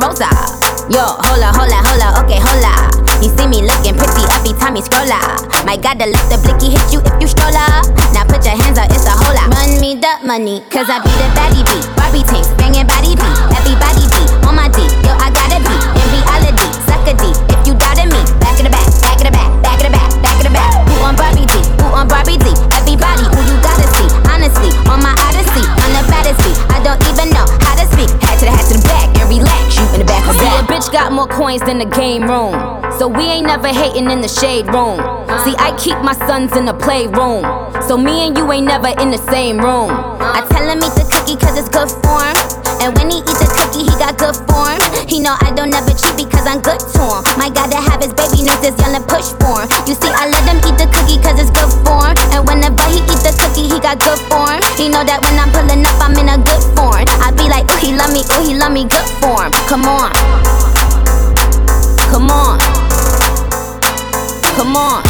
Rosa. Yo, up, hold up, okay, hold up. You see me looking pretty every time he scroll up. My God, the let the blicky hit you if you stroll up. Now put your hands up, it's a whole lot. Run me the money, cause I be the baddie beat. Barbie tanks, banging body beat. Everybody got more coins than the game room. So we ain't never hating in the shade room. See, I keep my sons in the playroom. So me and you ain't never in the same room. I tell him eat the cookie cause it's good for him. And when he eat the cookie, he got good form. He know I don't never cheat because I'm good to him. My God, to have his baby needs this and push for him. You see, I let him eat the cookie cause it's good form. And whenever he eat the cookie, he got good form. He know that when I'm pulling up, I'm in a good form. I be like, ooh, he love me, ooh, he love me, good form. Come on. Come on. Come on.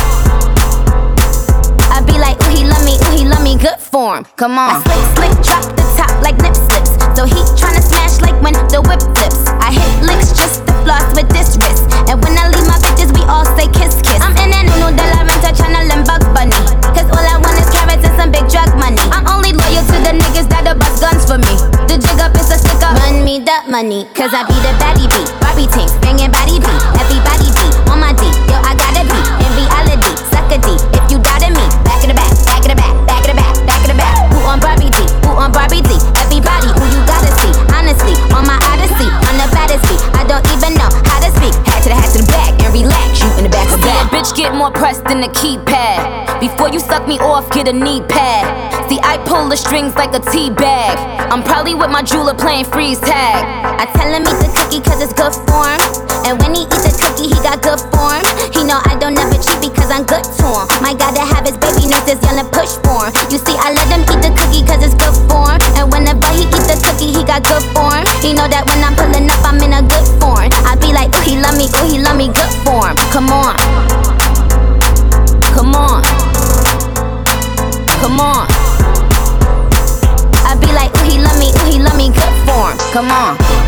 I be like, ooh, he love me, ooh, he love me, good form. Come on. I slick, slick, drop the top like nip slips. So he tryna smash like when the whip flips. I hit licks just to floss with this wrist. And when I leave my bitches, we all say kiss, kiss. I'm in that Nuno de la Renta tryna limb Bugs Bunny. Cause all I want is carrots and some big drug money. I'm money, cause I be the baddie beat. Barbie tanks, banging body beat. Everybody beat on my D. Yo, I gotta be in reality. Suck a D. If you doubted me, back in the back, back in the back, back in the back, back in the back. Who on Barbie D? Who on Barbie D? Everybody who you gotta see. Honestly, on my odyssey, on the baddest beat. I don't even know how to speak. Head to the head to the back and relax. You in the back of back. bitch get more pressed than the keypad. Before you suck me off, get a knee pad. See, I pull the strings like a tea bag. I'm probably with my jeweler playing freeze tag. I tell him eat the cookie cause it's good form. And when he eats the cookie, he got good form. He know I don't never cheat because I'm good to him. My God, to have his baby young and push for. You see, I let him eat the cookie cause it's good form. And whenever he eat the cookie, he got good form. He know that when I'm pulling up, I'm in a good form. I be like, ooh, he love me, ooh, he love me, good form. Come on. Come on.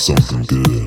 something good.